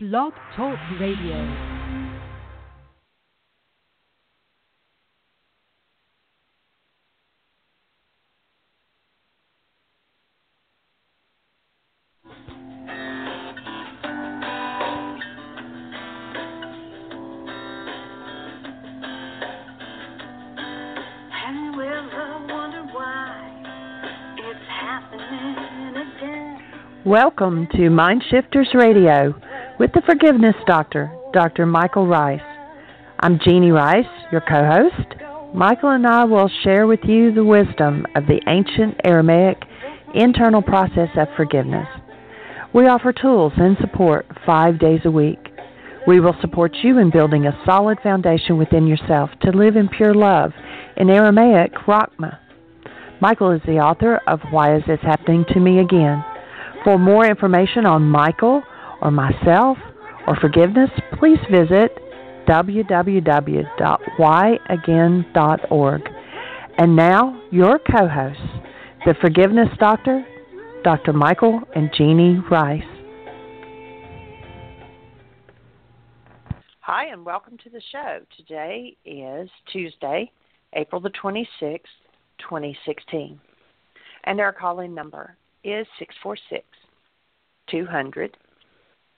Blog Talk Radio. And will I wonder why it's happening again? Welcome to Mind Shifters Radio with the Forgiveness Doctor, Dr. Michael Ryce. I'm Jeanie Ryce, your co host. Michael and I will share with you the wisdom of the ancient Aramaic internal process of forgiveness. We offer tools and support five days a week. We will support you in building a solid foundation within yourself to live in pure love, in Aramaic, Rachma. Michael is the author of Why Is This Happening to Me Again? For more information on Michael or myself or forgiveness, please visit www.whyagain.org. And now, your co hosts, the Forgiveness Doctor, Dr. Michael and Jeanie Ryce. Hi, and welcome to the show. Today is Tuesday, April the 26th, 2016. And our calling number is 646 200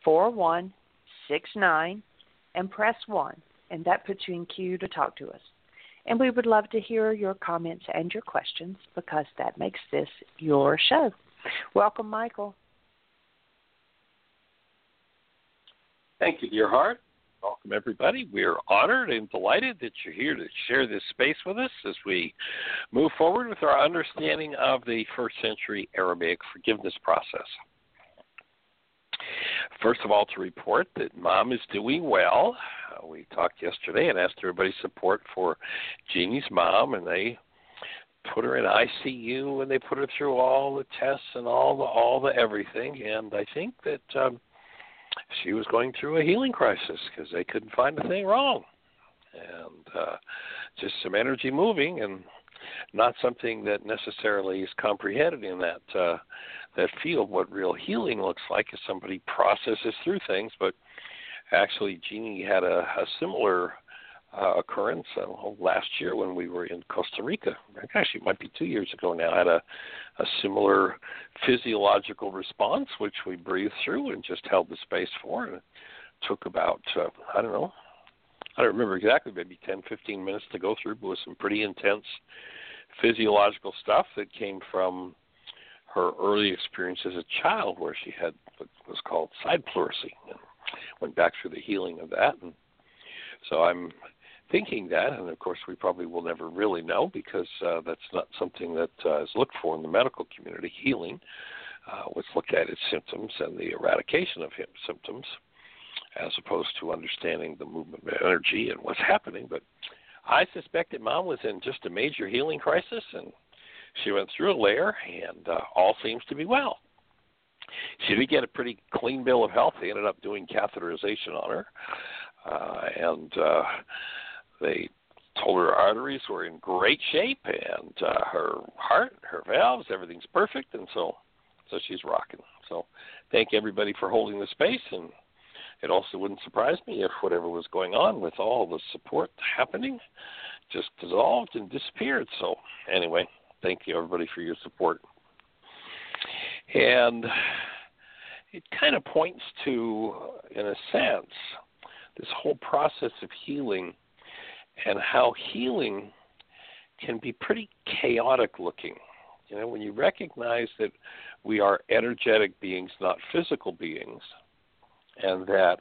4169 and press 1, and that puts you in queue to talk to us. And we would love to hear your comments and your questions because that makes this your show. Welcome, Michael. Thank you, dear heart. Welcome, everybody. We are honored and delighted that you're here to share this space with us as we move forward with our understanding of the first century Aramaic forgiveness process. First of all, to report that mom is doing well. Uh, we talked yesterday and asked everybody's support for Jeanie's mom, and they put her in ICU and they put her through all the tests and all the all the everything. And I think that um, she was going through a healing crisis because they couldn't find a thing wrong, and uh, just some energy moving and not something that necessarily is comprehended in that uh, that field. What real healing looks like is somebody processes through things, but actually, Jeanie had a, a similar uh, occurrence uh, last year when we were in Costa Rica. Actually, it might be two years ago now. Had a, a similar physiological response, which we breathed through and just held the space for. And it took about uh, I don't know, I don't remember exactly, maybe 10, 15 minutes to go through, but with some pretty intense physiological stuff that came from her early experience as a child, where she had what was called side pleurisy, and went back through the healing of that. And so I'm thinking that, and of course we probably will never really know because uh, that's not something that uh, is looked for in the medical community. Healing, uh, what's looked at is symptoms and the eradication of symptoms, as opposed to understanding the movement of energy and what's happening. But I suspect that mom was in just a major healing crisis, and she went through a layer, and uh, all seems to be well. She did get a pretty clean bill of health. They ended up doing catheterization on her, uh, and uh, they told her arteries were in great shape, and uh, her heart, her valves, everything's perfect, and so so she's rocking. So thank everybody for holding the space, and it also wouldn't surprise me if whatever was going on with all the support happening just dissolved and disappeared. So anyway, thank you everybody for your support. And it kind of points to, in a sense, this whole process of healing and how healing can be pretty chaotic looking. You know, when you recognize that we are energetic beings, not physical beings, and that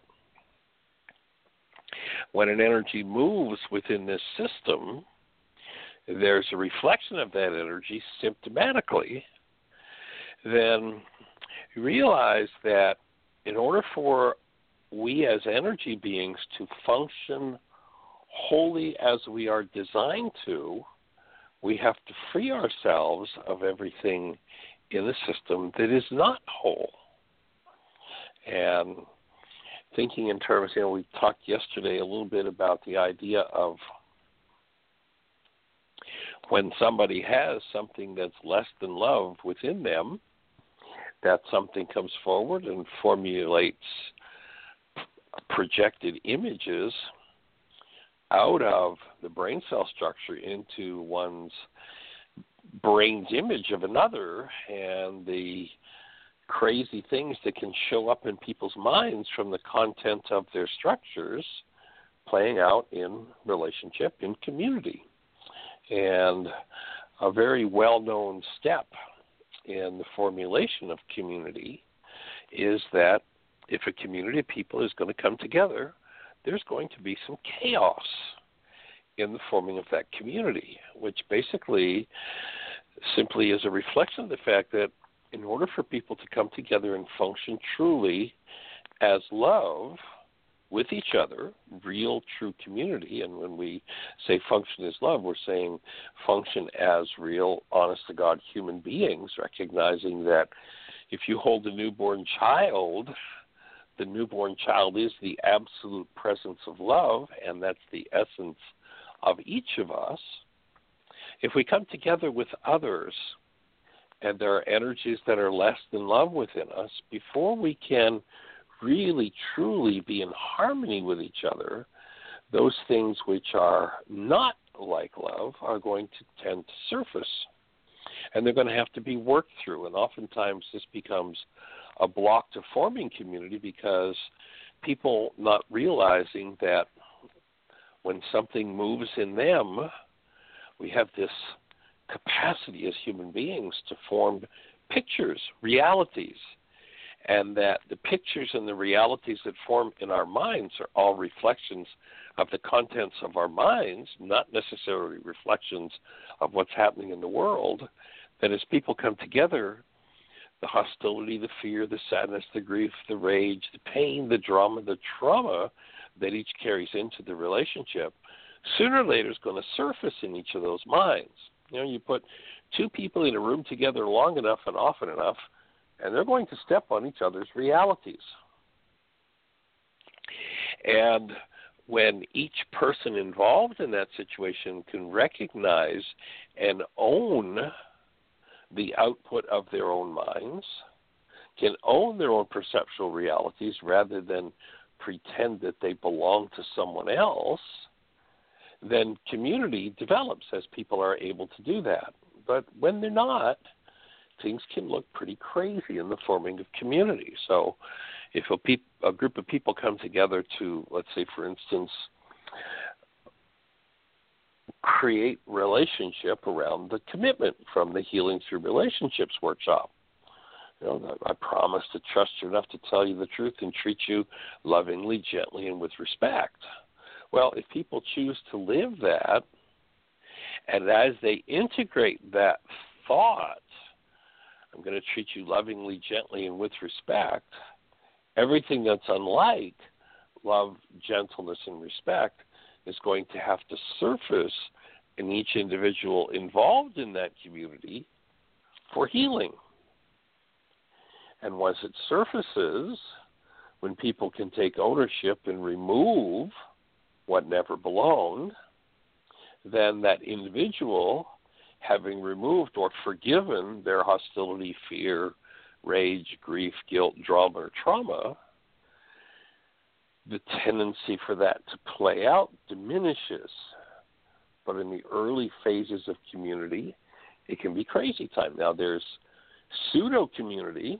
when an energy moves within this system, there's a reflection of that energy symptomatically, then realize that in order for we as energy beings to function wholly as we are designed to, we have to free ourselves of everything in the system that is not whole. And thinking in terms, you know, we talked yesterday a little bit about the idea of when somebody has something that's less than love within them, that something comes forward and formulates projected images out of the brain cell structure into one's brain's image of another and the crazy things that can show up in people's minds from the content of their structures playing out in relationship in community and a very well known step in the formulation of community is that if a community of people is going to come together, there's going to be some chaos in the forming of that community, which basically simply is a reflection of the fact that in order for people to come together and function truly as love with each other, real true community, and when we say function as love, we're saying function as real, honest to God human beings, recognizing that if you hold a newborn child, the newborn child is the absolute presence of love, and that's the essence of each of us. If we come together with others and there are energies that are less than love within us, before we can really truly be in harmony with each other, those things which are not like love are going to tend to surface. And they're going to have to be worked through. And oftentimes this becomes a block to forming community because people not realizing that when something moves in them, we have this capacity as human beings to form pictures, realities, and that the pictures and the realities that form in our minds are all reflections of the contents of our minds, not necessarily reflections of what's happening in the world. That as people come together, the hostility, the fear, the sadness, the grief, the rage, the pain, the drama, the trauma that each carries into the relationship, sooner or later is going to surface in each of those minds. You know, you put two people in a room together long enough and often enough, and they're going to step on each other's realities. And when each person involved in that situation can recognize and own the output of their own minds, can own their own perceptual realities rather than pretend that they belong to someone else, then community develops as people are able to do that. But when they're not, things can look pretty crazy in the forming of community. So, if a, peop- a group of people come together to, let's say, for instance, create relationship around the commitment from the Healing Through Relationships workshop. You know, I promise to trust you enough to tell you the truth and treat you lovingly, gently, and with respect. Well, if people choose to live that, and as they integrate that thought, I'm going to treat you lovingly, gently, and with respect, everything that's unlike love, gentleness, and respect is going to have to surface in each individual involved in that community for healing. And once it surfaces, when people can take ownership and remove what never belonged, then that individual, having removed or forgiven their hostility, fear, rage, grief, guilt, drama, or trauma, the tendency for that to play out diminishes. But in the early phases of community, it can be crazy time. Now, there's pseudo community,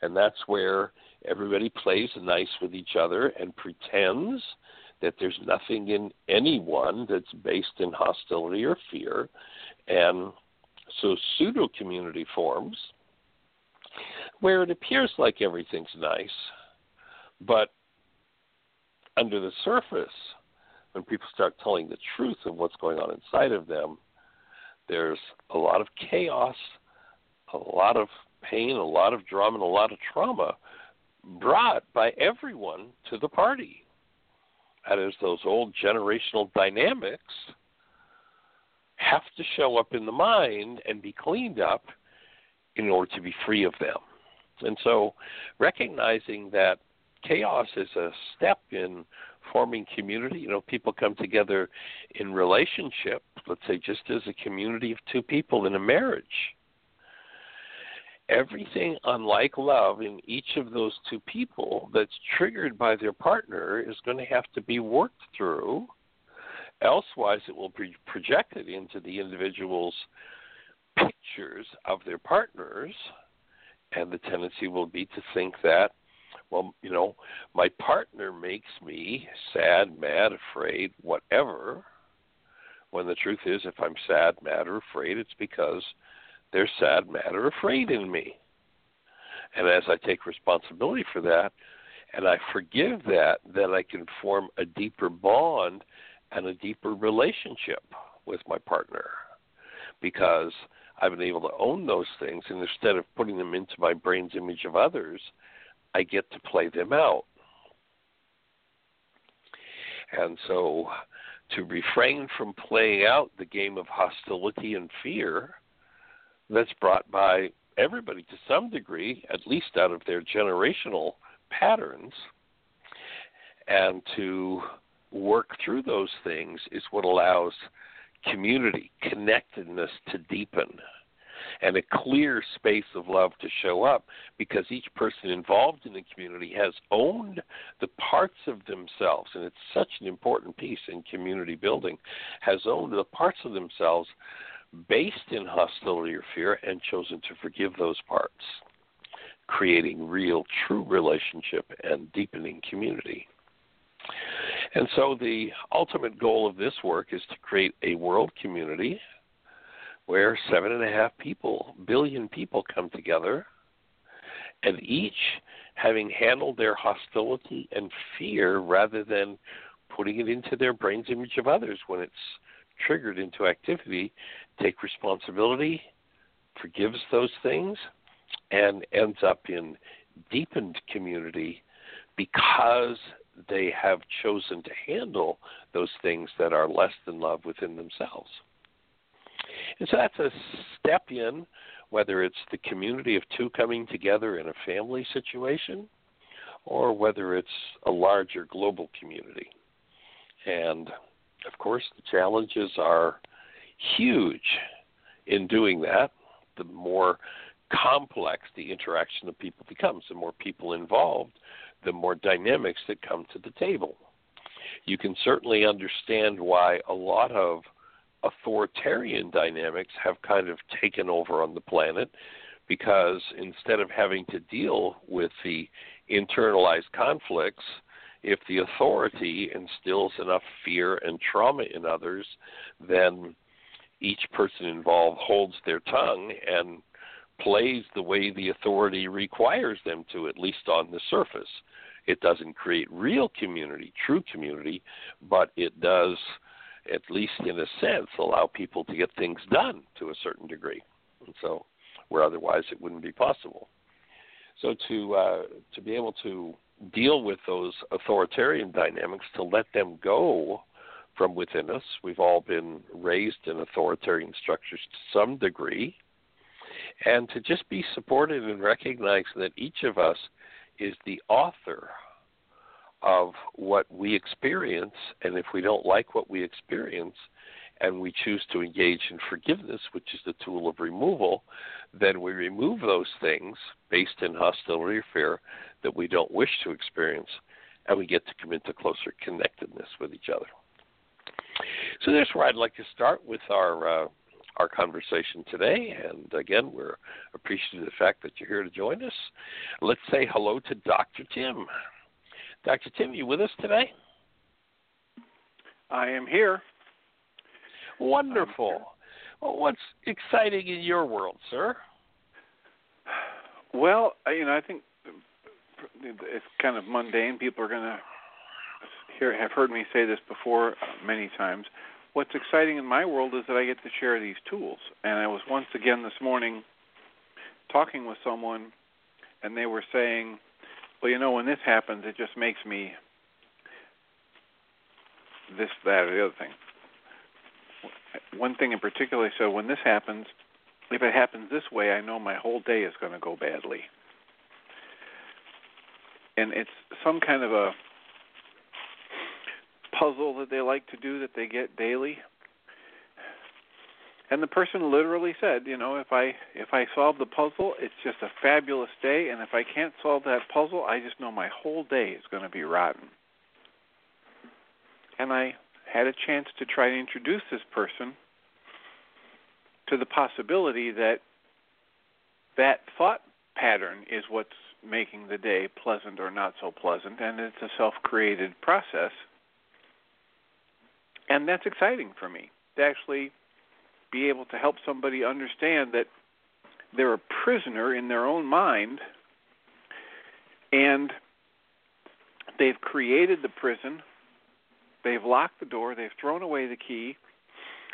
and that's where everybody plays nice with each other and pretends that there's nothing in anyone that's based in hostility or fear. And so pseudo community forms where it appears like everything's nice, but under the surface, when people start telling the truth of what's going on inside of them, there's a lot of chaos, a lot of pain, a lot of drama, and a lot of trauma brought by everyone to the party. That is, those old generational dynamics have to show up in the mind and be cleaned up in order to be free of them. And so, recognizing that chaos is a step in forming community. You know, people come together in relationship, let's say just as a community of two people in a marriage. Everything unlike love in each of those two people that's triggered by their partner is going to have to be worked through. Elsewise, it will be projected into the individual's pictures of their partners, and the tendency will be to think that, well, you know, my partner makes me sad, mad, afraid, whatever. When the truth is, if I'm sad, mad, or afraid, it's because they're sad, mad, or afraid in me. And as I take responsibility for that and I forgive that, then I can form a deeper bond and a deeper relationship with my partner because I've been able to own those things. And instead of putting them into my brain's image of others, I get to play them out. And so to refrain from playing out the game of hostility and fear that's brought by everybody to some degree, at least out of their generational patterns, and to work through those things is what allows community, connectedness to deepen, and a clear space of love to show up because each person involved in the community has owned the parts of themselves, and it's such an important piece in community building, has owned the parts of themselves based in hostility or fear and chosen to forgive those parts, creating real, true relationship and deepening community. And so, the ultimate goal of this work is to create a world community where seven and a half people, billion people come together, and each having handled their hostility and fear rather than putting it into their brain's image of others when it's triggered into activity, take responsibility, forgives those things, and ends up in deepened community because they have chosen to handle those things that are less than love within themselves. And so that's a step in, whether it's the community of two coming together in a family situation or whether it's a larger global community. And of course, the challenges are huge in doing that. The more complex the interaction of people becomes, the more people involved, the more dynamics that come to the table. You can certainly understand why a lot of authoritarian dynamics have kind of taken over on the planet because instead of having to deal with the internalized conflicts, if the authority instills enough fear and trauma in others, then each person involved holds their tongue and plays the way the authority requires them to, at least on the surface. It doesn't create real community, true community, but it does, at least in a sense, allow people to get things done to a certain degree. And so, where otherwise it wouldn't be possible. So to uh, to be able to deal with those authoritarian dynamics, to let them go from within us. We've all been raised in authoritarian structures to some degree. And to just be supported and recognize that each of us is the author of what we experience. And if we don't like what we experience, and we choose to engage in forgiveness, which is the tool of removal, then we remove those things based in hostility or fear that we don't wish to experience, and we get to come into closer connectedness with each other. So that's where I'd like to start with our uh, our conversation today. And again, we're appreciative of the fact that you're here to join us. Let's say hello to Dr. Tim. Dr. Tim, you with us today? I am here. Wonderful. Well, what's exciting in your world, sir? Well, you know, I think it's kind of mundane. People are going to hear have heard me say this before uh, many times. What's exciting in my world is that I get to share these tools. And I was once again this morning talking with someone, and they were saying, "Well, you know, when this happens, it just makes me this, that, or the other thing." One thing in particular, so "When this happens, if it happens this way, I know my whole day is going to go badly." And it's some kind of a puzzle that they like to do that they get daily. And the person literally said, you know, if I if I solve the puzzle, it's just a fabulous day, and if I can't solve that puzzle, I just know my whole day is going to be rotten. And I had a chance to try to introduce this person to the possibility that that thought pattern is what's making the day pleasant or not so pleasant, and it's a self created process. And that's exciting for me to actually be able to help somebody understand that they're a prisoner in their own mind and they've created the prison, they've locked the door, they've thrown away the key,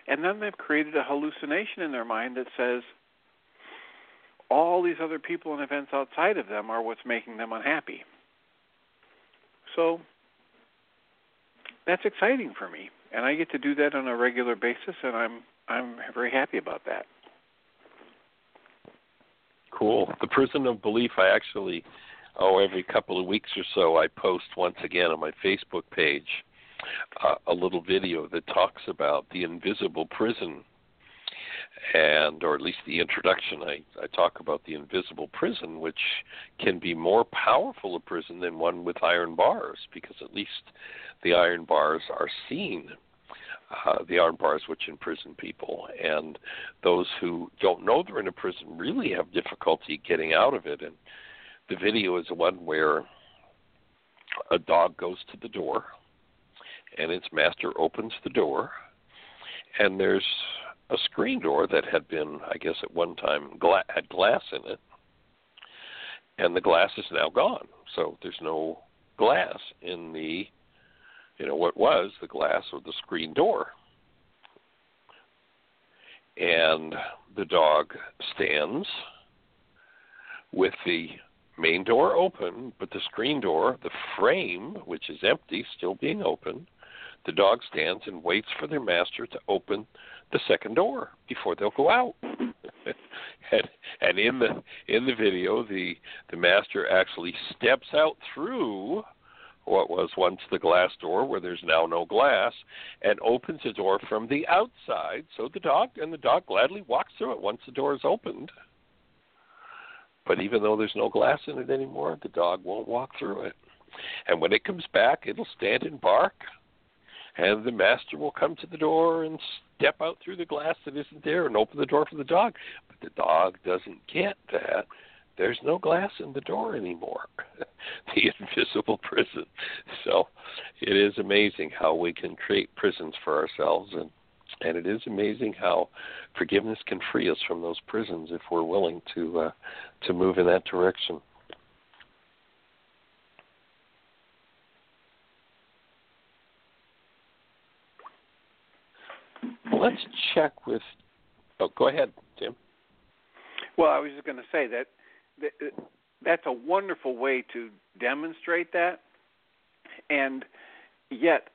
and then they've created a hallucination in their mind that says, all these other people and events outside of them are what's making them unhappy. So that's exciting for me, and I get to do that on a regular basis, and I'm I'm very happy about that. Cool. The prison of belief. I actually, oh, every couple of weeks or so, I post once again on my Facebook page uh, a little video that talks about the invisible prison and or at least the introduction I, I talk about the invisible prison which can be more powerful a prison than one with iron bars because at least the iron bars are seen uh, the iron bars which imprison people. And those who don't know they're in a prison really have difficulty getting out of it. And the video is one where a dog goes to the door and its master opens the door and there's a screen door that had been, I guess, at one time gla- had glass in it, and the glass is now gone. So there's no glass in the, you know, what was the glass or the screen door. And the dog stands with the main door open, but the screen door, the frame, which is empty, still being open. The dog stands and waits for their master to open the second door before they'll go out. and and in the in the video the the master actually steps out through what was once the glass door where there's now no glass and opens the door from the outside. So the dog and the dog gladly walks through it once the door is opened. But even though there's no glass in it anymore the dog won't walk through it. And when it comes back it'll stand and bark. And the master will come to the door and step out through the glass that isn't there and open the door for the dog. But the dog doesn't get that. There's no glass in the door anymore. the invisible prison. So it is amazing how we can create prisons for ourselves and and it is amazing how forgiveness can free us from those prisons if we're willing to uh, to move in that direction. Let's check with. Oh, go ahead, Tim. Well, I was just going to say that, that that's a wonderful way to demonstrate that, and yet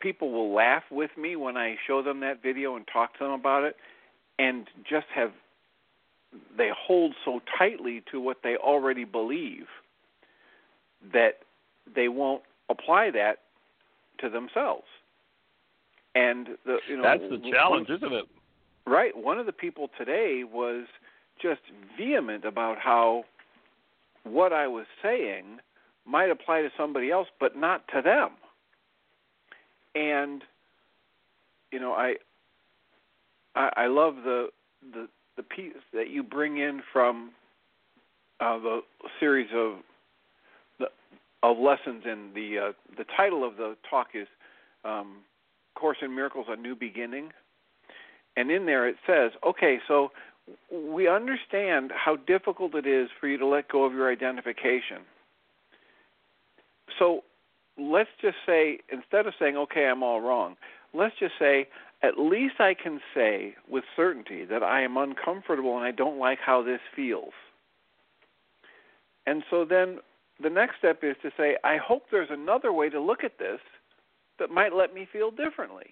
people will laugh with me when I show them that video and talk to them about it, and just have they hold so tightly to what they already believe that they won't apply that to themselves. And the you know that's the challenge, one, isn't it? Right. One of the people today was just vehement about how what I was saying might apply to somebody else, but not to them. And you know, I I, I love the the the piece that you bring in from uh, the series of the, of lessons, and the uh, the title of the talk is um, Course in Miracles, A New Beginning. And in there it says, okay, so we understand how difficult it is for you to let go of your identification. So let's just say, instead of saying, okay, I'm all wrong, let's just say, at least I can say with certainty that I am uncomfortable and I don't like how this feels. And so then the next step is to say, I hope there's another way to look at this that might let me feel differently.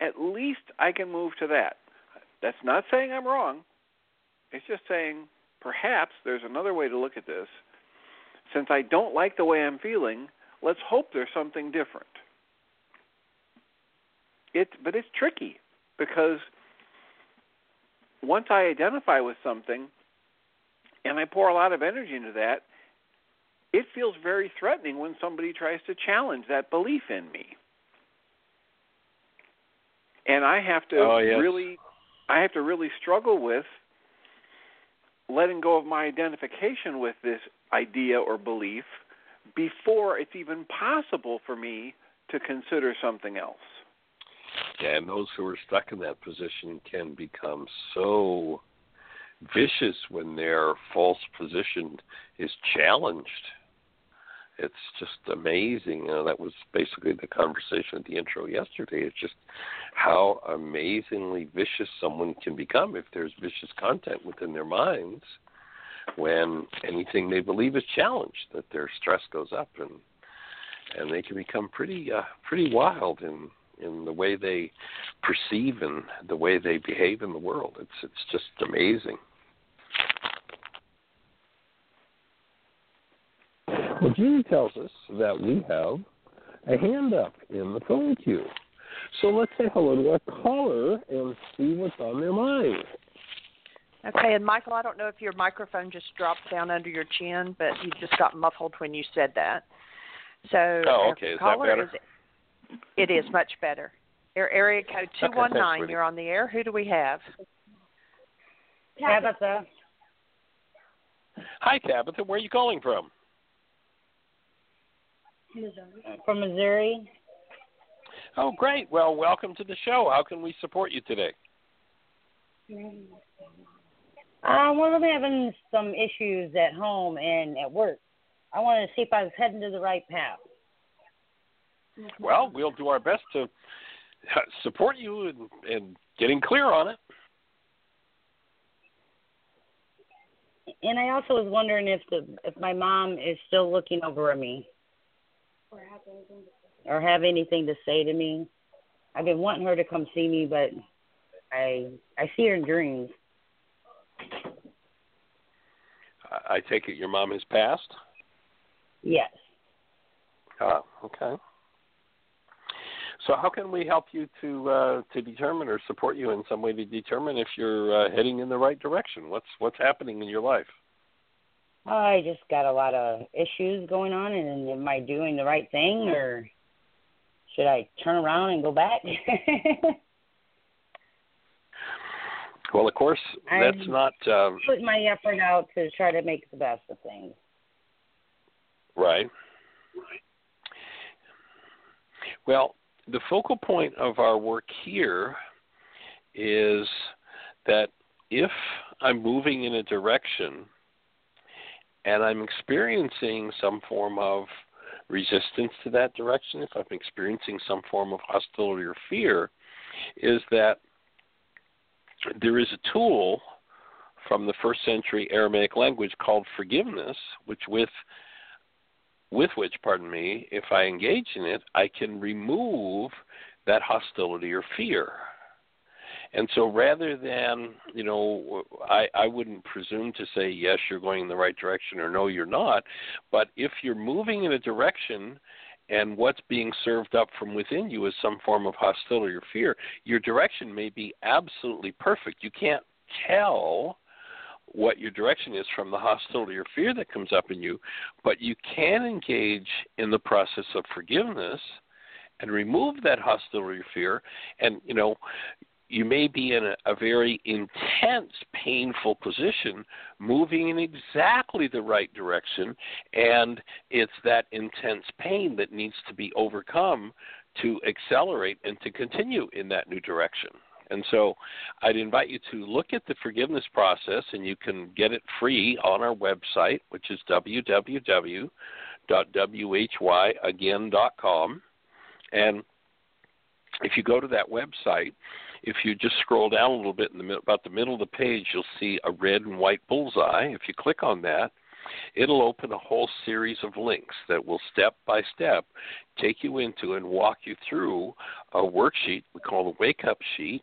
At least I can move to that. That's not saying I'm wrong. It's just saying perhaps there's another way to look at this. Since I don't like the way I'm feeling, let's hope there's something different. it but it's tricky because once I identify with something and I pour a lot of energy into that, it feels very threatening when somebody tries to challenge that belief in me. And I have to Oh, yes. really I have to really struggle with letting go of my identification with this idea or belief before it's even possible for me to consider something else. And those who are stuck in that position can become so vicious when their false position is challenged. It's just amazing. You know, that was basically the conversation at the intro yesterday. It's just how amazingly vicious someone can become if there's vicious content within their minds when anything they believe is challenged, that their stress goes up and and they can become pretty uh, pretty wild in in the way they perceive and the way they behave in the world. It's it's just amazing. Well, Jeanie tells us that we have a hand up in the phone queue. So let's say hello to our caller and see what's on their mind. Okay, and Michael, I don't know if your microphone just dropped down under your chin, but you just got muffled when you said that. So, Oh, okay. Is that caller better? Is, it is much better. Your area code two one nine. Okay, one thanks, nine. Rudy. You're on the air. Who do we have? Tabitha Hi, Tabitha. Where are you calling from? From Missouri. Oh, great. Well, welcome to the show. How can we support you today? Uh, well, I'm having some issues at home and at work. I wanted to see if I was heading to the right path. Well, we'll do our best to uh, support you in, in getting clear on it. And I also was wondering if the if my mom is still looking over at me, or have anything to say to me. I've been wanting her to come see me, but I I see her in dreams. I, I take it your mom has passed. Yes. Ah, okay. So, how can we help you to uh, to determine or support you in some way to determine if you're uh, heading in the right direction? What's what's happening in your life? I just got a lot of issues going on, and am I doing the right thing, or should I turn around and go back? Well, of course, that's I'm- not um, Put my effort out to try to make the best of things. right. Well, the focal point of our work here is that if I'm moving in a direction and I'm experiencing some form of resistance to that direction, if I'm experiencing some form of hostility or fear, is that there is a tool from the first century Aramaic language called forgiveness, which with with which, pardon me, if I engage in it, I can remove that hostility or fear. And so rather than, you know, I, I wouldn't presume to say, yes, you're going in the right direction or no, you're not. But if you're moving in a direction and what's being served up from within you is some form of hostility or fear, your direction may be absolutely perfect. You can't tell what your direction is from the hostility or fear that comes up in you, but you can engage in the process of forgiveness and remove that hostility or fear. And, you know, you may be in a, a very intense, painful position, moving in exactly the right direction, and it's that intense pain that needs to be overcome to accelerate and to continue in that new direction. And so I'd invite you to look at the forgiveness process, and you can get it free on our website, which is www.whyagain.com. And if you go to that website, if you just scroll down a little bit in the about the middle of the page, you'll see a red and white bullseye. If you click on that, it'll open a whole series of links that will step by step take you into and walk you through a worksheet we call the wake up sheet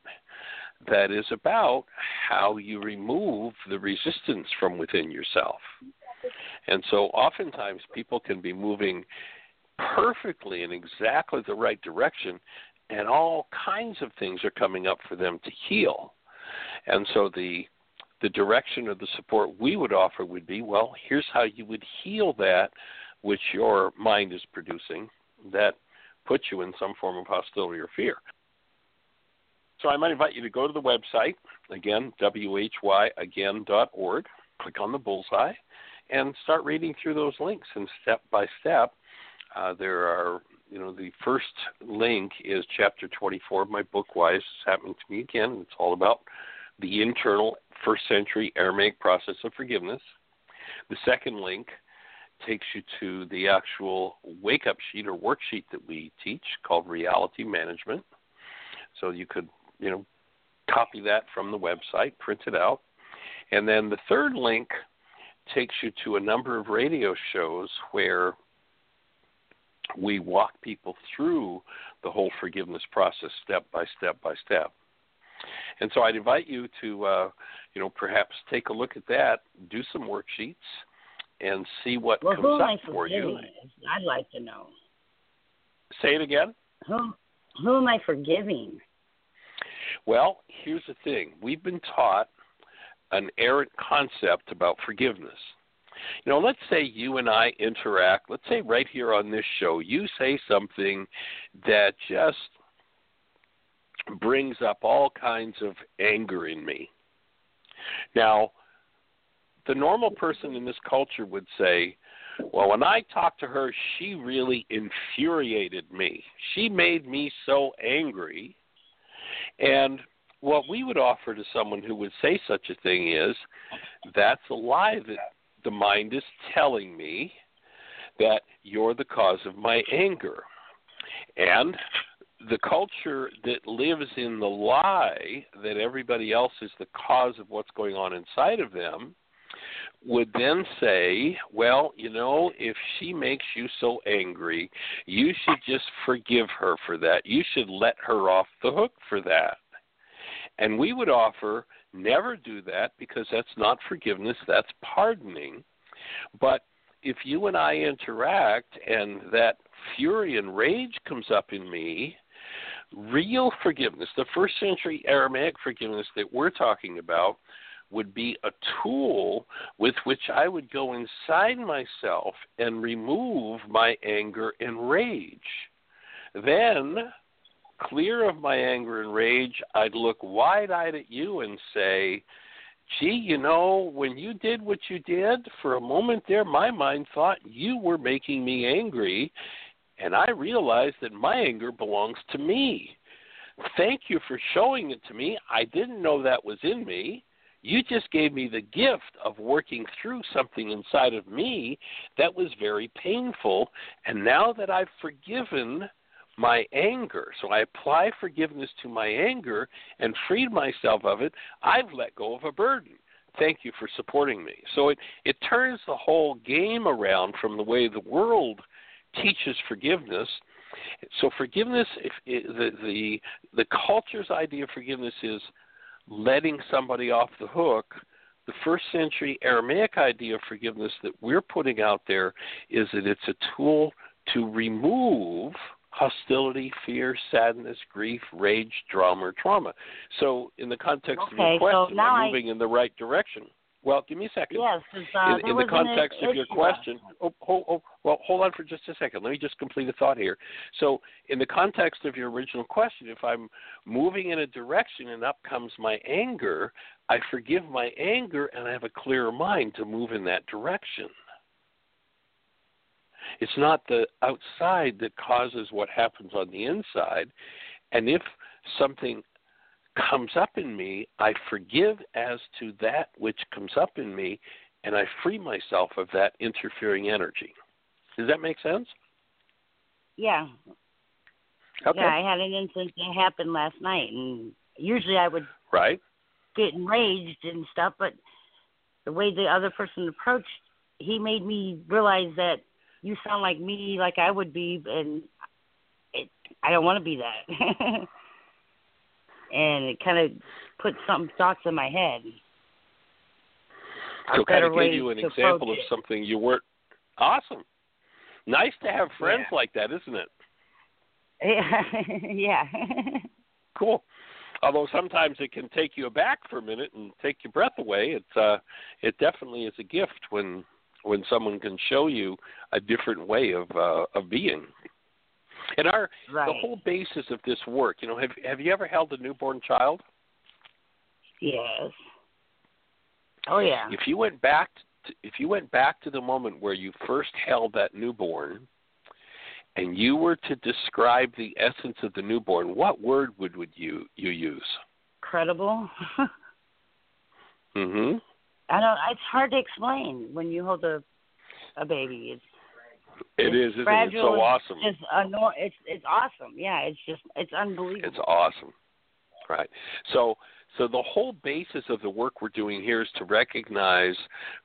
that is about how you remove the resistance from within yourself. And so oftentimes people can be moving perfectly in exactly the right direction and all kinds of things are coming up for them to heal. And so the the direction of the support we would offer would be, well, here's how you would heal that which your mind is producing that puts you in some form of hostility or fear. So I might invite you to go to the website, again, whyagain.org, click on the bullseye, and start reading through those links. And step by step, uh, there are, you know, the first link is chapter 24 of my book, Is This Happening to Me Again? It's all about the internal first century Aramaic process of forgiveness. The second link takes you to the actual wake up sheet or worksheet that we teach called Reality Management. So you could, you know, copy that from the website, print it out. And then the third link takes you to a number of radio shows where we walk people through the whole forgiveness process step by step by step. And so I'd invite you to, uh, you know, perhaps take a look at that, do some worksheets, and see what well, comes up for you. I'd like to know. Say it again. Who who am I forgiving? Well, here's the thing. We've been taught an errant concept about forgiveness. You know, let's say you and I interact, let's say right here on this show, you say something that just brings up all kinds of anger in me. Now, the normal person in this culture would say, well, when I talked to her, she really infuriated me. She made me so angry. And what we would offer to someone who would say such a thing is that's a lie that the mind is telling me that you're the cause of my anger. And the culture that lives in the lie that everybody else is the cause of what's going on inside of them would then say, well, you know, if she makes you so angry, you should just forgive her for that. You should let her off the hook for that. And we would offer never do that because that's not forgiveness, that's pardoning. But if you and I interact and that fury and rage comes up in me, real forgiveness, the first century Aramaic forgiveness that we're talking about, would be a tool with which I would go inside myself and remove my anger and rage. Then, clear of my anger and rage, I'd look wide eyed at you and say, Gee, you know, when you did what you did, for a moment there, my mind thought you were making me angry, and I realized that my anger belongs to me. Thank you for showing it to me. I didn't know that was in me. You just gave me the gift of working through something inside of me that was very painful. And now that I've forgiven my anger, so I apply forgiveness to my anger and freed myself of it, I've let go of a burden. Thank you for supporting me. So it, it turns the whole game around from the way the world teaches forgiveness. So forgiveness, if the the the culture's idea of forgiveness is letting somebody off the hook. The first century Aramaic idea of forgiveness that we're putting out there is that it's a tool to remove hostility, fear, sadness, grief, rage, drama, or trauma. So, in the context Okay, of your so question, now I'm I- moving in the right direction. Well, give me a second. Yes, uh, in, in the context of your question, oh, oh, oh, well, hold on for just a second. Let me just complete a thought here. So, in the context of your original question, if I'm moving in a direction and up comes my anger, I forgive my anger and I have a clearer mind to move in that direction. It's not the outside that causes what happens on the inside. And if something comes up in me, I forgive as to that which comes up in me, and I free myself of that interfering energy. Does that make sense? Yeah, Okay. yeah. I had an incident that happened last night, and usually I would Right? get enraged and stuff, but the way the other person approached, he made me realize that you sound like me, like I would be, and it, I don't want to be that. and it kind of put some thoughts in my head. So kind of give you an example of something you weren't. Awesome. Nice to have friends Yeah. like that, isn't it? yeah. Cool. Although sometimes it can take you aback for a minute and take your breath away. It's uh, it definitely is a gift when when someone can show you a different way of uh, of being. And our right. the whole basis of this work, you know, have have you ever held a newborn child? Yes. Oh yeah. If you went back to, if you went back to the moment where you first held that newborn and you were to describe the essence of the newborn, what word would, would you you use? Credible. Mhm. I don't. It's hard to explain when you hold a a baby. It's It it's is, it? It's so awesome. It's It's it's awesome. Yeah. It's just it's unbelievable. It's awesome. Right. So so the whole basis of the work we're doing here is to recognize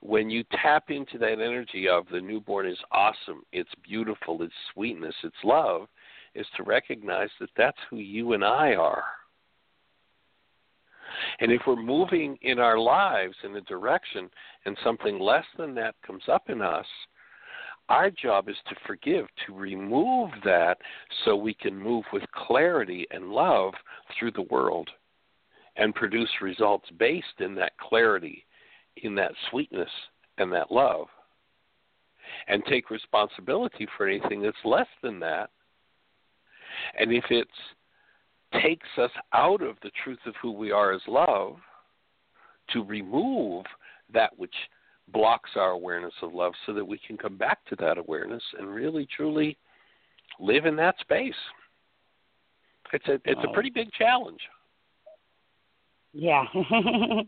when you tap into that energy of the newborn is awesome, it's beautiful, it's sweetness, it's love, is to recognize that that's who you and I are. And if we're moving in our lives in a direction and something less than that comes up in us, our job is to forgive, to remove that so we can move with clarity and love through the world and produce results based in that clarity, in that sweetness, and that love. And take responsibility for anything that's less than that. And if it takes us out of the truth of who we are as love, to remove that which blocks our awareness of love so that we can come back to that awareness and really truly live in that space. It's a it's a pretty big challenge. Yeah. I'm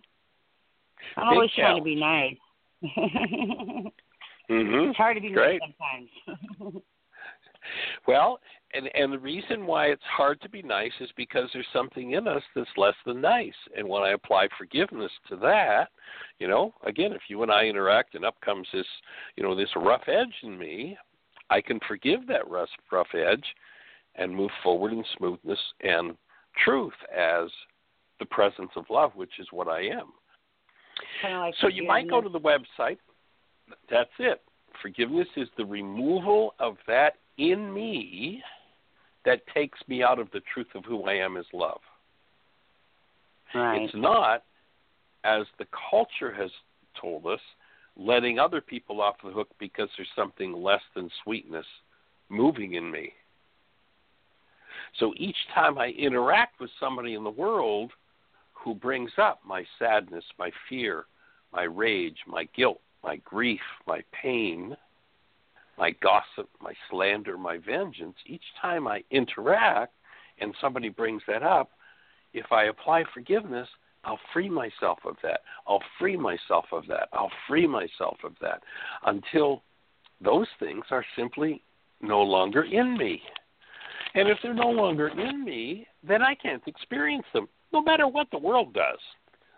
Big always trying to be nice. Mhm. it's hard to be Great. nice sometimes. Well, and and the reason why it's hard to be nice is because there's something in us that's less than nice. And when I apply forgiveness to that, you know, again, if you and I interact and up comes this, you know, this rough edge in me, I can forgive that rough rough edge and move forward in smoothness and truth as the presence of love, which is what I am. Kind of like So you might go to the website. That's it. Forgiveness is the removal of that in me that takes me out of the truth of who I am is love. Right. It's not, as the culture has told us, letting other people off the hook because there's something less than sweetness moving in me. So each time I interact with somebody in the world who brings up my sadness, my fear, my rage, my guilt, my grief, my pain, my gossip, my slander, my vengeance, each time I interact and somebody brings that up, if I apply forgiveness, I'll free myself of that. I'll free myself of that. I'll free myself of that until those things are simply no longer in me. And if they're no longer in me, then I can't experience them, no matter what the world does.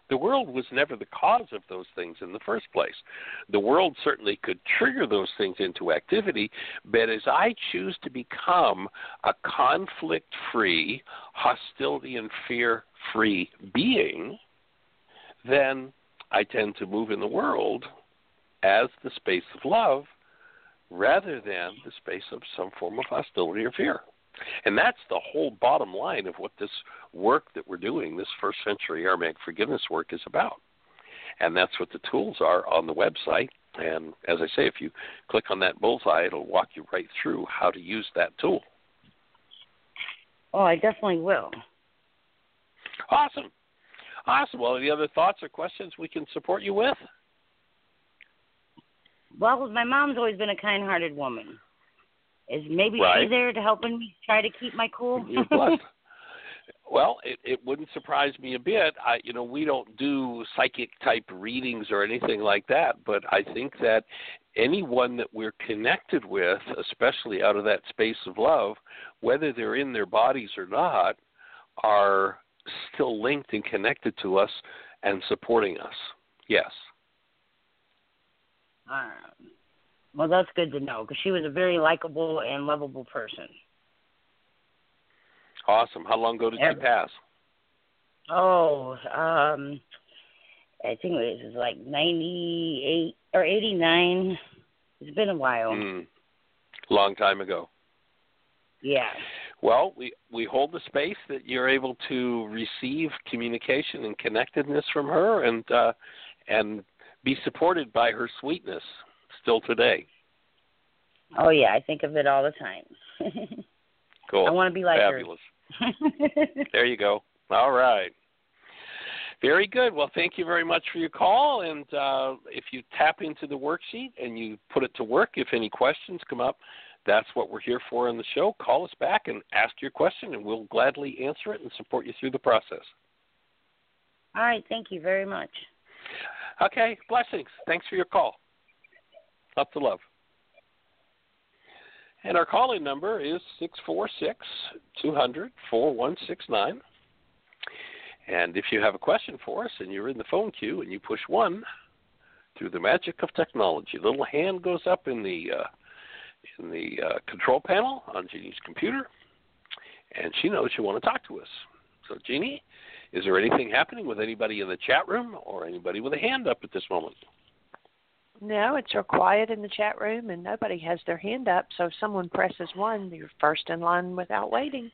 The world was never the cause of those things in the first place. The world certainly could trigger those things into activity, but as I choose to become a conflict free, hostility and fear free being, then I tend to move in the world as the space of love rather than the space of some form of hostility or fear. And that's the whole bottom line of what this work that we're doing, this first century Aramaic forgiveness work, is about. And that's what the tools are on the website. And as I say, if you click on that bullseye, it'll walk you right through how to use that tool. Oh, I definitely will. Awesome. Awesome. Well, any other thoughts or questions we can support you with? Well, my mom's always been a kind-hearted woman. Is maybe Right. she there to helping me try to keep my cool? Well, it, it wouldn't surprise me a bit. I, you know, we don't do psychic type readings or anything like that, but I think that anyone that we're connected with, especially out of that space of love, whether they're in their bodies or not, are still linked and connected to us and supporting us. Yes. Well, that's good to know because she was a very likable and lovable person. Awesome. How long ago did Yeah. she pass? Oh, um, I think it was like ninety-eight or eighty-nine. It's been a while. Mm. Long time ago. Yeah. Well, we we hold the space that you're able to receive communication and connectedness from her, and uh, and be supported by her sweetness still today. Oh yeah, I think of it all the time. Cool. I want to be like Fabulous. her. There you go. All right. Very good. Well, thank you very much for your call. And uh, if you tap into the worksheet and you put it to work, if any questions come up, that's what we're here for in the show. Call us back and ask your question, and we'll gladly answer it and support you through the process. all right, thank you very much. Okay. Blessings. Thanks for your call. Lots of love. And our calling number is 646 200 4169. And if you have a question for us and you're in the phone queue and you push one through the magic of technology, a little hand goes up in the uh, in the uh, control panel on Jeanie's computer, and she knows you want to talk to us. So, Jeanie, is there anything happening with anybody in the chat room or anybody with a hand up at this moment? No, it's real quiet in the chat room and nobody has their hand up. So if someone presses one, you're first in line without waiting.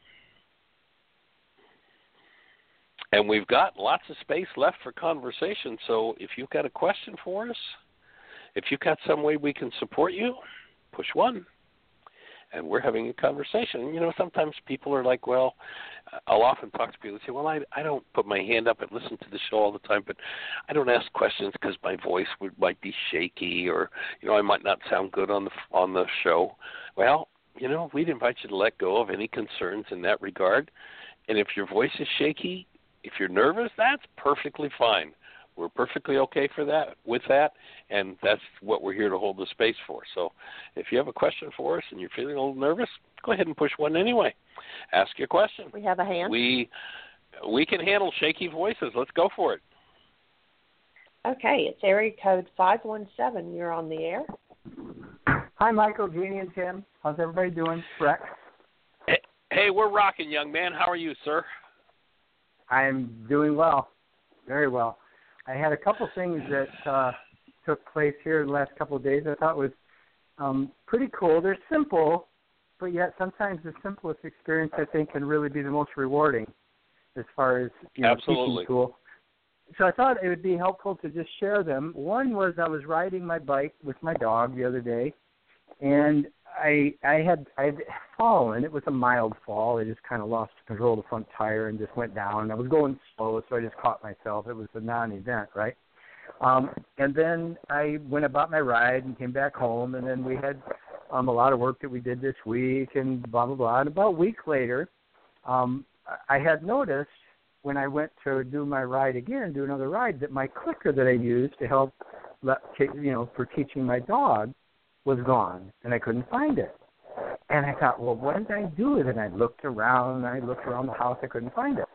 And we've got lots of space left for conversation. So if you've got a question for us, if you've got some way we can support you, push one. And we're having a conversation. You know, sometimes people are like, well, I'll often talk to people and say, well, I, I don't put my hand up and listen to the show all the time, but I don't ask questions because my voice would, might be shaky or, you know, I might not sound good on the on the show. Well, you know, we'd invite you to let go of any concerns in that regard. And if your voice is shaky, if you're nervous, that's perfectly fine. We're perfectly okay for that with that, and that's what we're here to hold the space for. So, if you have a question for us and you're feeling a little nervous, go ahead and push one anyway. Ask your question. We have a hand. We we can handle shaky voices. Let's go for it. Okay, it's area code 517. You're on the air. Hi, Michael, Jeanie, and Tim. How's everybody doing? Rex. Hey, hey, we're rocking, young man. How are you, sir? I'm doing well, very well. I had a couple things that uh, took place here in the last couple of days. I thought was um, pretty cool. They're simple, but yet sometimes the simplest experience I think can really be the most rewarding, as far as you know, Absolutely. teaching school. So I thought it would be helpful to just share them. One was I was riding my bike with my dog the other day, and I I had I fallen. It was a mild fall. I just kind of lost control of the front tire and just went down. I was going slow, so I just caught myself. It was a non-event, right? Um, and then I went about my ride and came back home, and then we had um, a lot of work that we did this week, and blah blah blah. And about a week later, um, I had noticed when I went to do my ride again, do another ride, that my clicker that I used to help, let, you know, for teaching my dog was gone and I couldn't find it. And I thought, well, what did I do with it? And I looked around, and I looked around the house, I couldn't find it.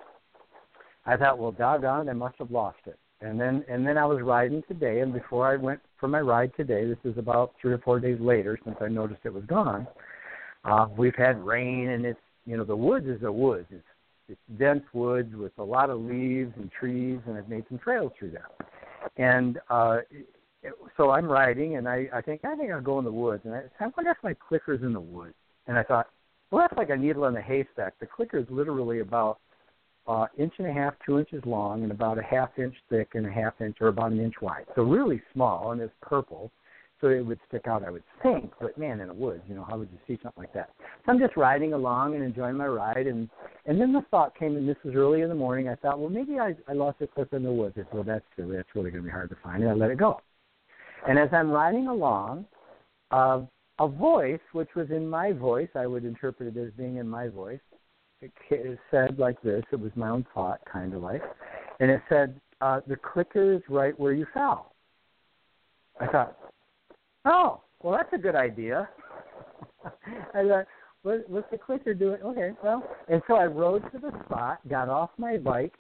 I thought, well, doggone, I must have lost it. And then, and then I was riding today, and before I went for my ride today, this is about three or four days later since I noticed it was gone. Uh, we've had rain, and it's, you know, the woods is a woods. It's, it's dense woods with a lot of leaves and trees, and I've made some trails through that. And uh, so I'm riding, and I I think I think I'll go in the woods, and I, I wonder if my clicker's in the woods. And I thought, well, that's like a needle in a haystack. The clicker is literally about uh, inch and a half, two inches long, and about a half inch thick, and a half inch or about an inch wide. So really small, and it's purple, so it would stick out, I would think. But man, in the woods, you know, how would you see something like that? So I'm just riding along and enjoying my ride, and and then the thought came, and this was early in the morning. I thought, well, maybe I I lost the clicker in the woods. I said, well, that's silly. That's really going to be hard to find, and I let it go. And as I'm riding along, uh, a voice, which was in my voice, I would interpret it as being in my voice, it, said like this. It was my own thought, kind of like, and it said, uh, "The clicker is right where you fell." I thought, "Oh, well, that's a good idea." I thought, what, "What's the clicker doing?" Okay, well, and so I rode to the spot, got off my bike,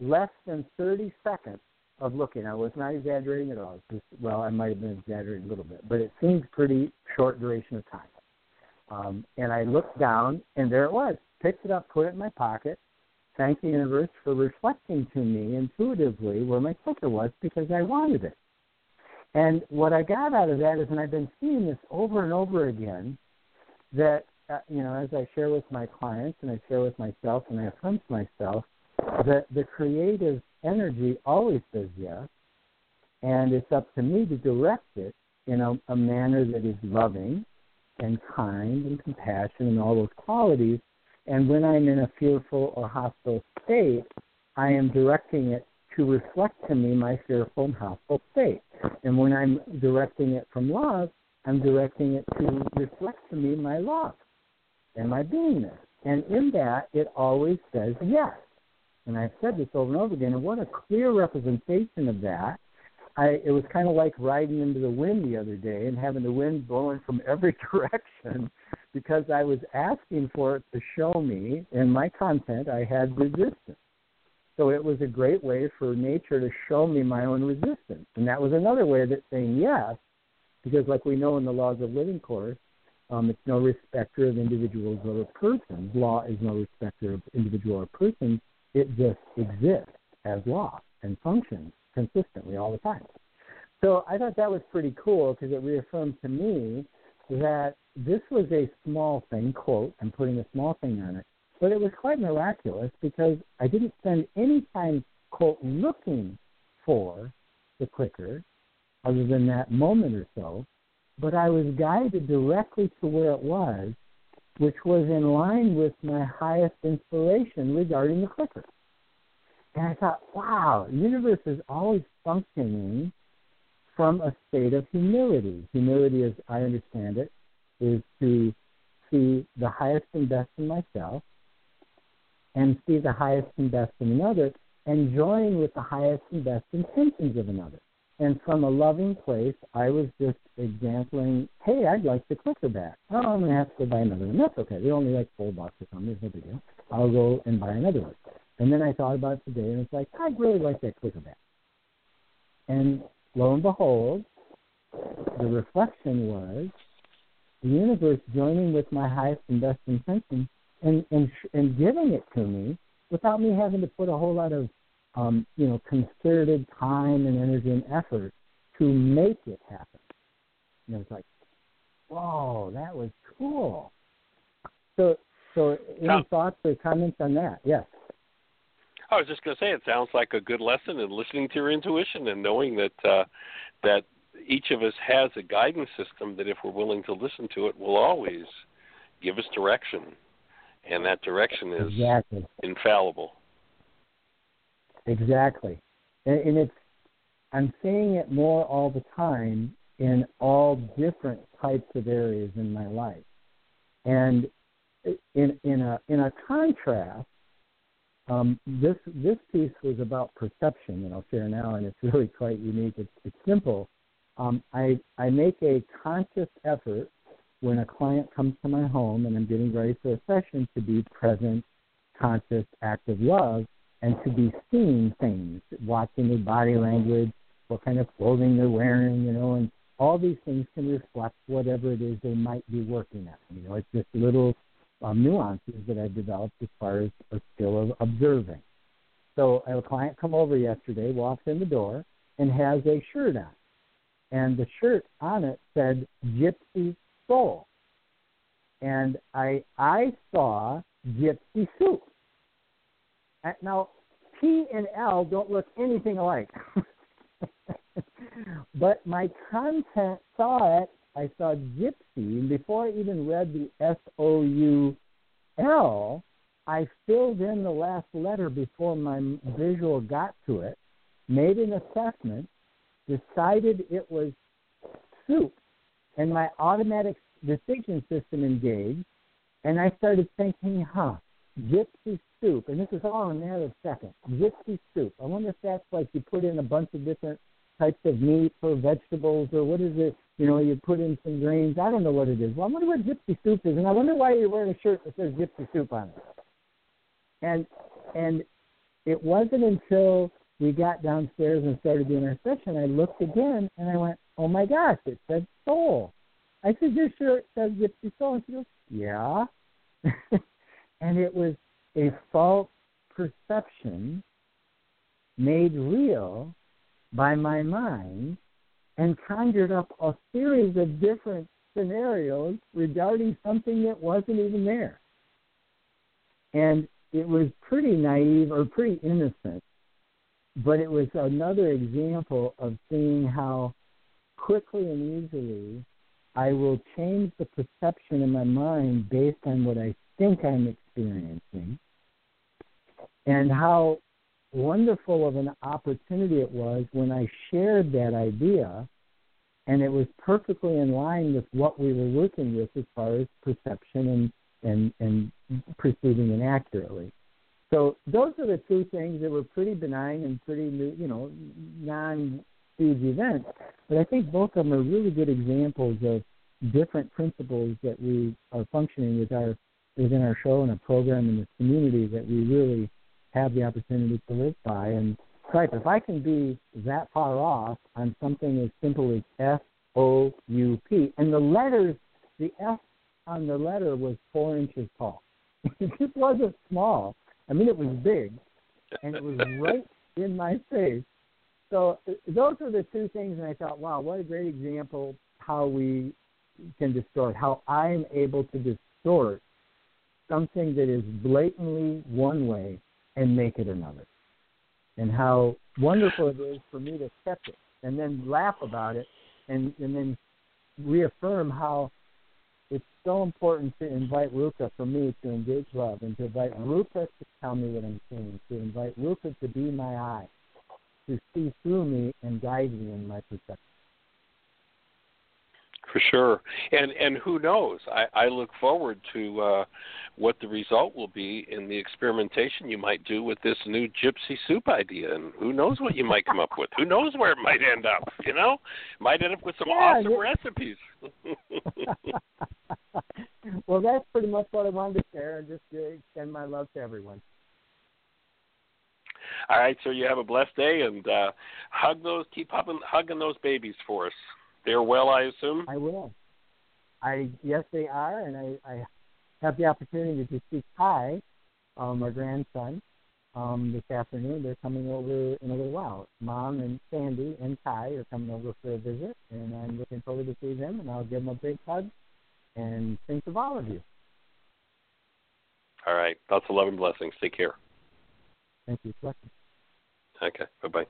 less than 30 seconds of looking. I was not exaggerating at all. Just, well, I might have been exaggerating a little bit, but it seemed pretty short duration of time. Um, and I looked down, and there it was. Picked it up, put it in my pocket. Thanked the universe for reflecting to me intuitively where my clicker was because I wanted it. And what I got out of that is, and I've been seeing this over and over again, that uh, you know, as I share with my clients and I share with myself and I affirm to myself, that the creative energy always says yes, and it's up to me to direct it in a, a manner that is loving and kind and compassion and all those qualities. And when I'm in a fearful or hostile state, I am directing it to reflect to me my fearful and hostile state. And when I'm directing it from love, I'm directing it to reflect to me my love and my beingness. And in that, it always says yes. And I've said this over and over again, and what a clear representation of that. I, it was kind of like riding into the wind the other day and having the wind blowing from every direction because I was asking for it to show me in my content I had resistance. So it was a great way for nature to show me my own resistance. And that was another way of it saying yes, because like we know in the laws of living course, um, it's no respecter of individuals or persons. Law is no respecter of individual or persons. It just exists as law and functions consistently all the time. So I thought that was pretty cool because it reaffirmed to me that this was a small thing, quote, I'm putting a small thing on it, but it was quite miraculous because I didn't spend any time, quote, looking for the clicker other than that moment or so, but I was guided directly to where it was, which was in line with my highest inspiration regarding the clicker. And I thought, wow, the universe is always functioning from a state of humility. Humility, as I understand it, is to see the highest and best in myself and see the highest and best in another and join with the highest and best intentions of another. And from a loving place, I was just exampling, hey, I'd like the clicker back. Oh, I'm going to have to go buy another one. That's okay. They're only like four bucks or something. There's no big deal. I'll go and buy another one. And then I thought about it today, and it's like, I'd really like that clicker back. And lo and behold, the reflection was the universe joining with my highest and best intention and, and, and giving it to me without me having to put a whole lot of um, you know, concerted time and energy and effort to make it happen. And it was like, whoa, that was cool. So, so any thoughts or comments on that? Yes. I was just going to say it sounds like a good lesson in listening to your intuition and knowing that uh, that each of us has a guidance system that if we're willing to listen to it will always give us direction and that direction is Exactly. infallible. Exactly. And, and it's I'm seeing it more all the time in all different types of areas in my life. And in in a in a contrast, um, this this piece was about perception that I'll share now, and it's really quite unique. It's, it's simple. Um, I I make a conscious effort when a client comes to my home and I'm getting ready for a session to be present, conscious, active love, and to be seeing things, watching their body language, what kind of clothing they're wearing, you know, and all these things can reflect whatever it is they might be working at. You know, it's just little um, nuances that I've developed as far as a skill of observing. So I had a client come over yesterday, walks in the door, and has a shirt on. And the shirt on it said Gypsy Soul. And I I saw Gypsy Soup. Now, P and L don't look anything alike. but my content saw it. I saw Gypsy, and before I even read the S O U L, I filled in the last letter before my visual got to it, made an assessment, decided it was soup, and my automatic decision system engaged, and I started thinking, huh, gypsy soup, and this is all in a matter of seconds. Gypsy soup. I wonder if that's like you put in a bunch of different types of meat or vegetables, or what is it? You know, you put in some grains. I don't know what it is. Well, I wonder what gypsy soup is, and I wonder why you're wearing a shirt that says gypsy soup on it. And and it wasn't until we got downstairs and started doing our session, I looked again and I went, oh my gosh, it said soul. I said, your shirt says gypsy soul. And she goes, yeah. and it was a false perception made real by my mind and conjured up a series of different scenarios regarding something that wasn't even there. And it was pretty naive or pretty innocent, but it was another example of seeing how quickly and easily I will change the perception in my mind based on what I think I'm experiencing, and how wonderful of an opportunity it was when I shared that idea, and it was perfectly in line with what we were working with as far as perception and and and perceiving inaccurately. So those are the two things that were pretty benign and pretty you know non huge events, but I think both of them are really good examples of different principles that we are functioning with our within our show and a program in the community that we really have the opportunity to live by. And right, if I can be that far off on something as simple as F O U P, and the letters, the F on the letter was four inches tall. it just wasn't small. I mean, it was big, and it was right in my face. So those are the two things, and I thought, wow, what a great example how we can distort, how I'm able to distort something that is blatantly one way and make it another. And how wonderful it is for me to accept it and then laugh about it and, and then reaffirm how it's so important to invite Rupa for me to engage love and to invite Rupa to tell me what I'm seeing, to invite Rupa to be my eye, to see through me and guide me in my perception. For sure, and and who knows? I, I look forward to uh, what the result will be in the experimentation you might do with this new gypsy soup idea, and who knows what you might come up with? Who knows where it might end up? You know, might end up with some yeah, awesome recipes. well, that's pretty much what I wanted to share, and just to extend my love to everyone. All right, so you have a blessed day, and uh, hug those, keep hugging, hugging those babies for us. They're well, I assume. I will. I yes, they are, and I, I have the opportunity to see Kai, um, our grandson, um, this afternoon. They're coming over in a little while. Mom and Sandy and Kai are coming over for a visit, and I'm looking forward to see them. And I'll give them a big hug and think of all of you. All right. Lots of love and blessings. Take care. Thank you. Okay. Bye bye.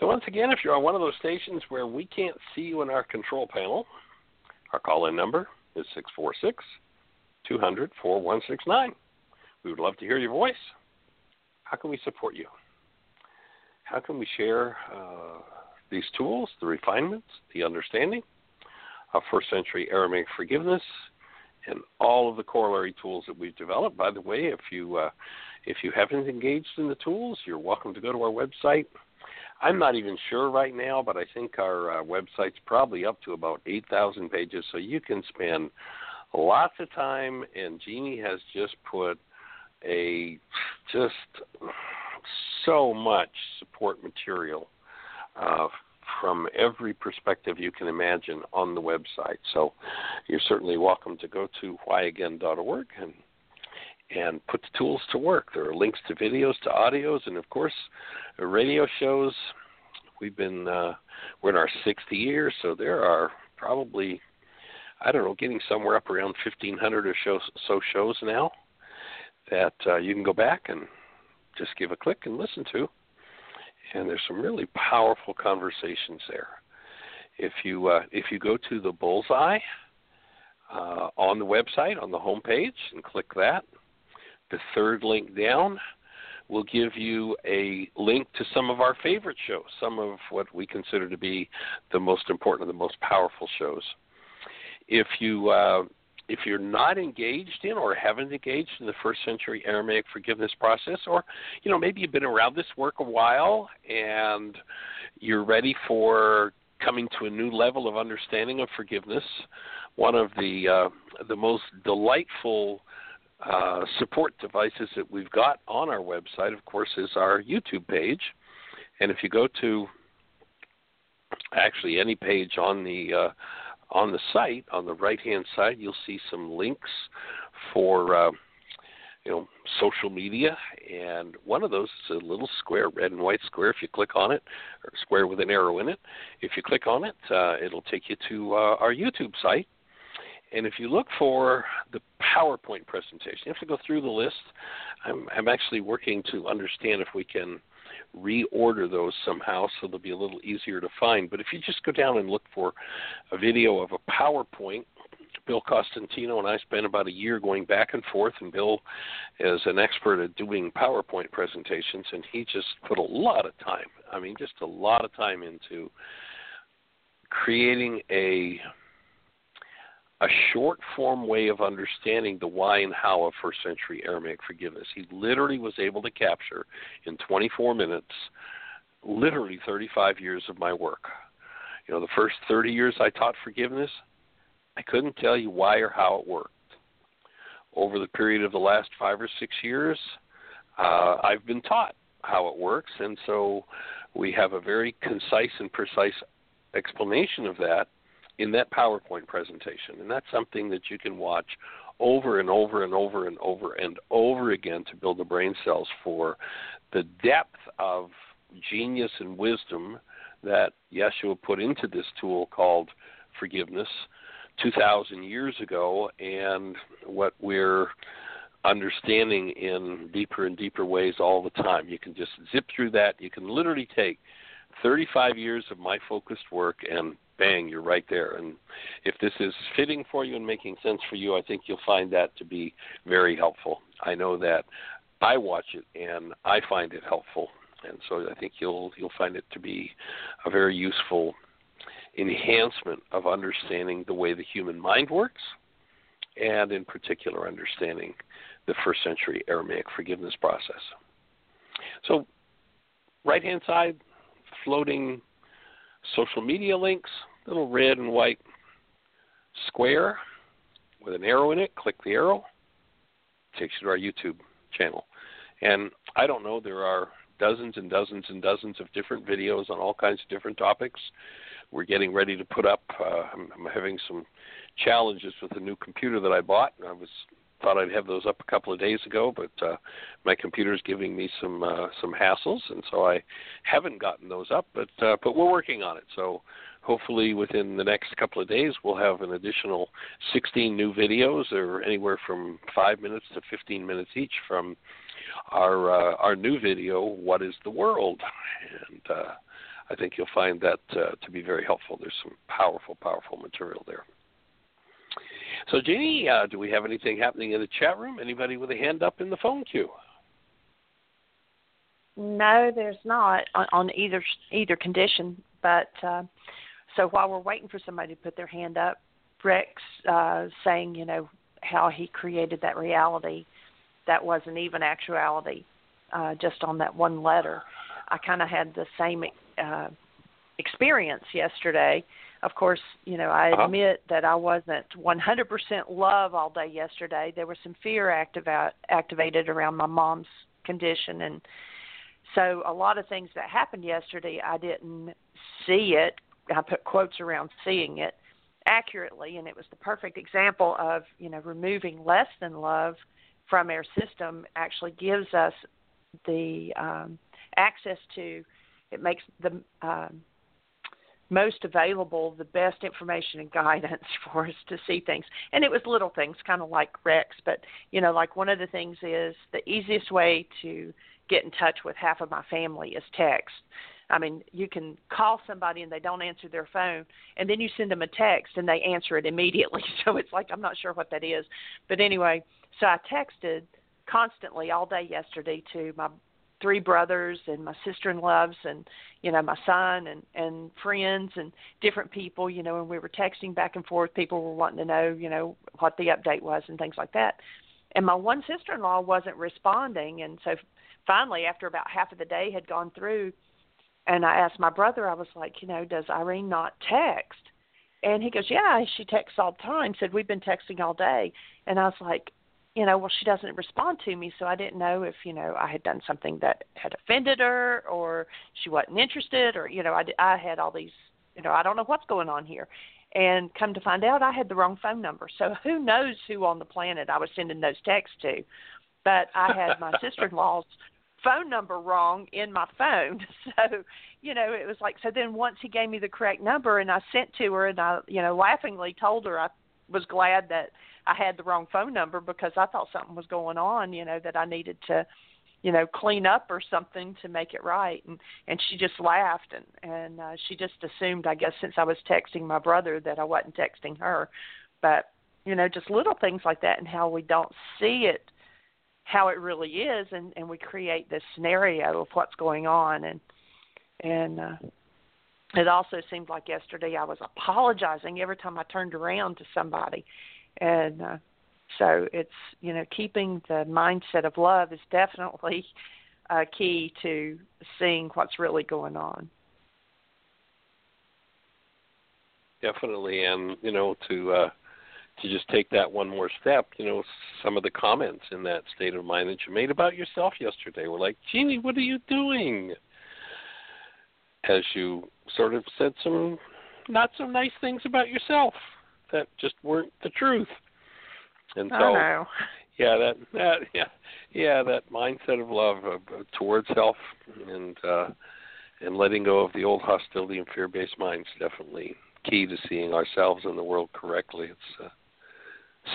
So once again, if you're on one of those stations where we can't see you in our control panel, our call-in number is 646 200 4169. We would love to hear your voice. How can we support you? How can we share uh, these tools, the refinements, the understanding of first century Aramaic forgiveness, and all of the corollary tools that we've developed? By the way, if you uh, if you haven't engaged in the tools, you're welcome to go to our website, I'm not even sure right now, but I think our uh, website's probably up to about 8,000 pages, so you can spend lots of time. And Jeannie has just put a just so much support material uh, from every perspective you can imagine on the website. So you're certainly welcome to go to whyagain.org and and put the tools to work. There are links to videos, to audios, and of course, radio shows. We've been uh, we're in our 60 years, so there are probably I don't know, getting somewhere up around 1,500 or so, shows now that uh, you can go back and just give a click and listen to. And there's some really powerful conversations there. If you uh, if you go to the bullseye uh, on the website on the home page and click that, the third link down will give you a link to some of our favorite shows, some of what we consider to be the most important and the most powerful shows. If you uh, if you're not engaged in or haven't engaged in the first century Aramaic forgiveness process, or you know maybe you've been around this work a while and you're ready for coming to a new level of understanding of forgiveness, one of the uh, the most delightful uh, support devices that we've got on our website, of course, is our YouTube page. And if you go to actually any page on the uh, on the site, on the right hand side, you'll see some links for uh, you know social media. And one of those is a little square red and white square. If you click on it or square with an arrow in it if you click on it uh, it'll take you to uh, our youtube site and if you look for the PowerPoint presentation, you have to go through the list. I'm, I'm actually working to understand if we can reorder those somehow so they'll be a little easier to find. But if you just go down and look for a video of a PowerPoint, Bill Costantino and I spent about a year going back and forth, and Bill is an expert at doing PowerPoint presentations, and he just put a lot of time. I mean, just a lot of time into creating a a short form way of understanding the why and how of first century Aramaic forgiveness. He literally was able to capture in 24 minutes literally 35 years of my work. You know, the first 30 years I taught forgiveness, I couldn't tell you why or how it worked. Over the period of the last five or six years, uh, I've been taught how it works, and so we have a very concise and precise explanation of that in that PowerPoint presentation. And that's something that you can watch over and over and over and over and over again to build the brain cells for the depth of genius and wisdom that Yeshua put into this tool called forgiveness 2,000 years ago and what we're understanding in deeper and deeper ways all the time. You can just zip through that. You can literally take 35 years of my focused work and bang, you're right there. And if this is fitting for you and making sense for you, I think you'll find that to be very helpful. I know that I watch it and I find it helpful, and so I think you'll you'll find it to be a very useful enhancement of understanding the way the human mind works, and in particular understanding the first century Aramaic forgiveness process. So, right hand side, floating social media links, little red and white square with an arrow in it. Click the arrow, takes you to our YouTube channel. And I don't know, there are dozens and dozens and dozens of different videos on all kinds of different topics. We're getting ready to put up. Uh, I'm, I'm having some challenges with the new computer that I bought. I was thought I'd have those up a couple of days ago, but uh, my computer's giving me some uh, some hassles, and so I haven't gotten those up. But uh, but we're working on it. So hopefully within the next couple of days we'll have an additional 16 new videos, or anywhere from five minutes to 15 minutes each from our uh, our new video, "What is the World?" and uh, I think you'll find that uh, to be very helpful. There's some powerful, powerful material there. So, Jeanie, uh, do we have anything happening in the chat room? Anybody with a hand up in the phone queue? No, there's not on, on either either condition. But uh, so while we're waiting for somebody to put their hand up, Rex uh, saying, you know, how he created that reality that wasn't even actuality, uh, just on that one letter. I kind of had the same uh, experience yesterday of course, you know, I uh-huh. admit that I wasn't 100% love all day yesterday. There was some fear activa- activated around my mom's condition and so a lot of things that happened yesterday I didn't see it. I put quotes around seeing it accurately and it was the perfect example of, you know, removing less than love from our system actually gives us the um access to it makes the um most available, the best information and guidance for us to see things. And it was little things, kind of like Rex, but you know, like one of the things is the easiest way to get in touch with half of my family is text. I mean, you can call somebody and they don't answer their phone, and then you send them a text and they answer it immediately. So it's like I'm not sure what that is, but anyway, so I texted constantly all day yesterday to my three brothers and my sister in laws and you know my son and and friends and different people you know and we were texting back and forth. People were wanting to know you know what the update was and things like that. And my one sister in law wasn't responding. And so finally after about half of the day had gone through and I asked my brother I was like you know does Irene not text and he goes yeah she texts all the time said we've been texting all day and I was like you know, well, she doesn't respond to me, so I didn't know if, you know, I had done something that had offended her or she wasn't interested or, you know, I, I had all these, you know, I don't know what's going on here. And come to find out, I had the wrong phone number. So who knows who on the planet I was sending those texts to. but I had my sister-in-law's phone number wrong in my phone. So, you know, it was like so then once he gave me the correct number and I sent to her and I, you know, laughingly told her I was glad that I had the wrong phone number because I thought something was going on, you know, that I needed to you know clean up or something to make it right and and she just laughed and and uh, she just assumed i guess since i was texting my brother that i wasn't texting her but you know just little things like that and how we don't see it how it really is and and we create this scenario of what's going on. And and uh it also seemed like yesterday I was apologizing every time I turned around to somebody. And uh so it's you know keeping the mindset of love is definitely uh key to seeing what's really going on. Definitely and you know to uh to just take that one more step, you know, some of the comments in that state of mind that you made about yourself yesterday were like, Jeanie, what are you doing? As you sort of said some not so nice things about yourself that just weren't the truth. And so, oh, yeah, that that yeah, yeah, that mindset of love uh, towards self and uh and letting go of the old hostility and fear-based minds definitely key to seeing ourselves and the world correctly. It's uh,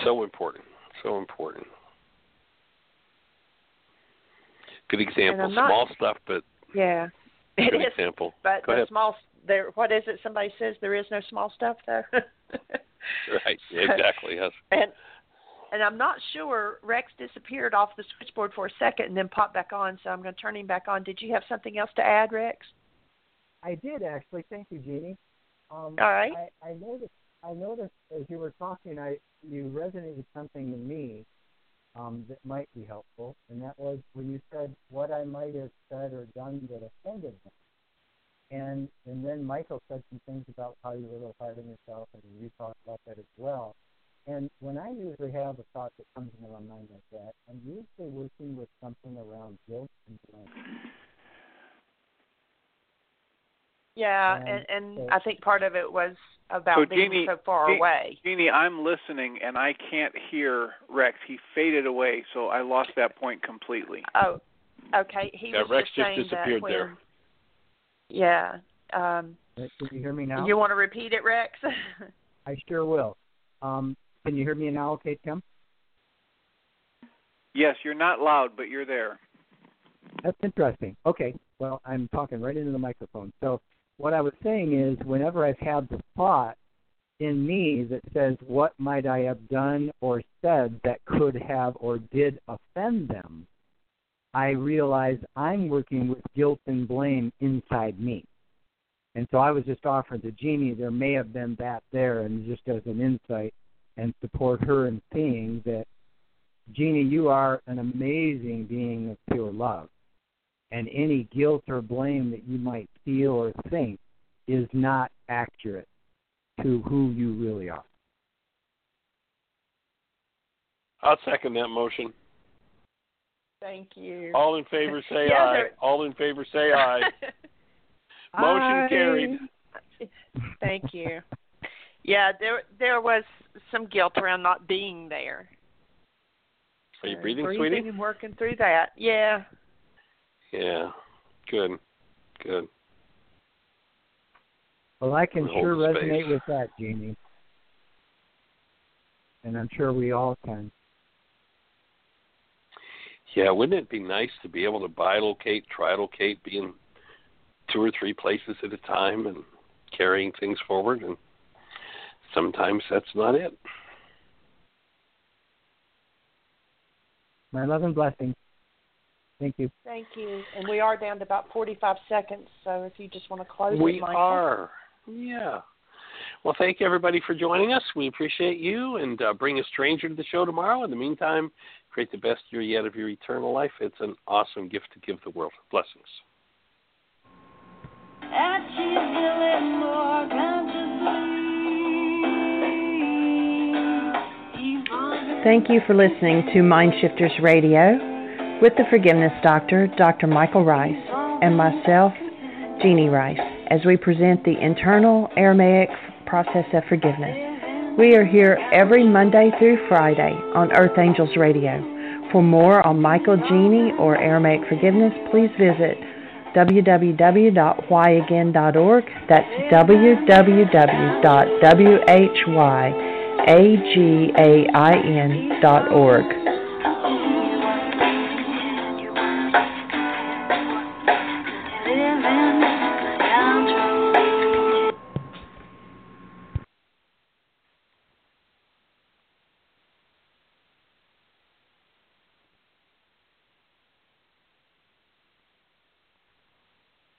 so important. So important. Good example. not, small stuff, but yeah, good it is. example. But Go the ahead. small there. What is it? Somebody says there is no small stuff there. right. Exactly. Yes. And and I'm not sure. Rex disappeared off the switchboard for a second and then popped back on. So I'm going to turn him back on. Did you have something else to add, Rex? I did actually. Thank you, Jeanie. Um, All right. I, I noticed. I noticed as you were talking, I you resonated something to me um, that might be helpful, and that was when you said what I might have said or done that offended them. And and then Michael said some things about how you were a little hard on yourself, and you talked about that as well. And when I usually have a thought that comes into my mind like that, I'm usually working with something around guilt and blame. Yeah, And and, and so- I think part of it was about So, being Jeanie- so far Je- away. Jeanie, I'm listening and I can't hear Rex. He faded away, so I lost that point completely. Oh, okay. He Yeah, was Rex just just disappeared that when, there. Yeah. Um, Can you hear me now? You want to repeat it, Rex? I sure will. Um, can you hear me now, okay, Tim? Yes, you're not loud, but you're there. That's interesting. Okay, well, I'm talking right into the microphone. So, what I was saying is, whenever I've had the thought in me that says, What might I have done or said that could have or did offend them? I realize I'm working with guilt and blame inside me. And so I was just offering to Jeanie, there may have been that there, and just as an insight and support her in seeing that, Jeanie, you are an amazing being of pure love and any guilt or blame that you might feel or think is not accurate to who you really are. I'll second that motion. Thank you. All in favor say Yeah, aye. there- All in favor say aye. Motion Aye. carried. Thank you. Yeah, there there was some guilt around not being there. Are you breathing, breathing sweetie? and working through that. Yeah. Yeah. Good. Good. Well, I can sure the space. resonate with that, Jeanie. And I'm sure we all can. Yeah, wouldn't it be nice to be able to bilocate, trilocate, be in two or three places at a time and carrying things forward and sometimes that's not it. My love and blessings. Thank you. Thank you. And we are down to about 45 seconds, so if you just want to close We it, Michael. are. Yeah. Well, thank you everybody for joining us. We appreciate you, and uh, bring a stranger to the show tomorrow. In the meantime, create the best year yet of your eternal life. It's an awesome gift to give the world. Blessings. Thank you for listening to Mind Shifters Radio with the Forgiveness Doctor, Dr. Michael Ryce, and myself, Jeanie Ryce, as we present the internal Aramaic process of forgiveness. We are here every Monday through Friday on Earth Angels Radio. For more on Michael Jeanie or Aramaic forgiveness, please visit www.whyagain.org. That's www.whyagain.org.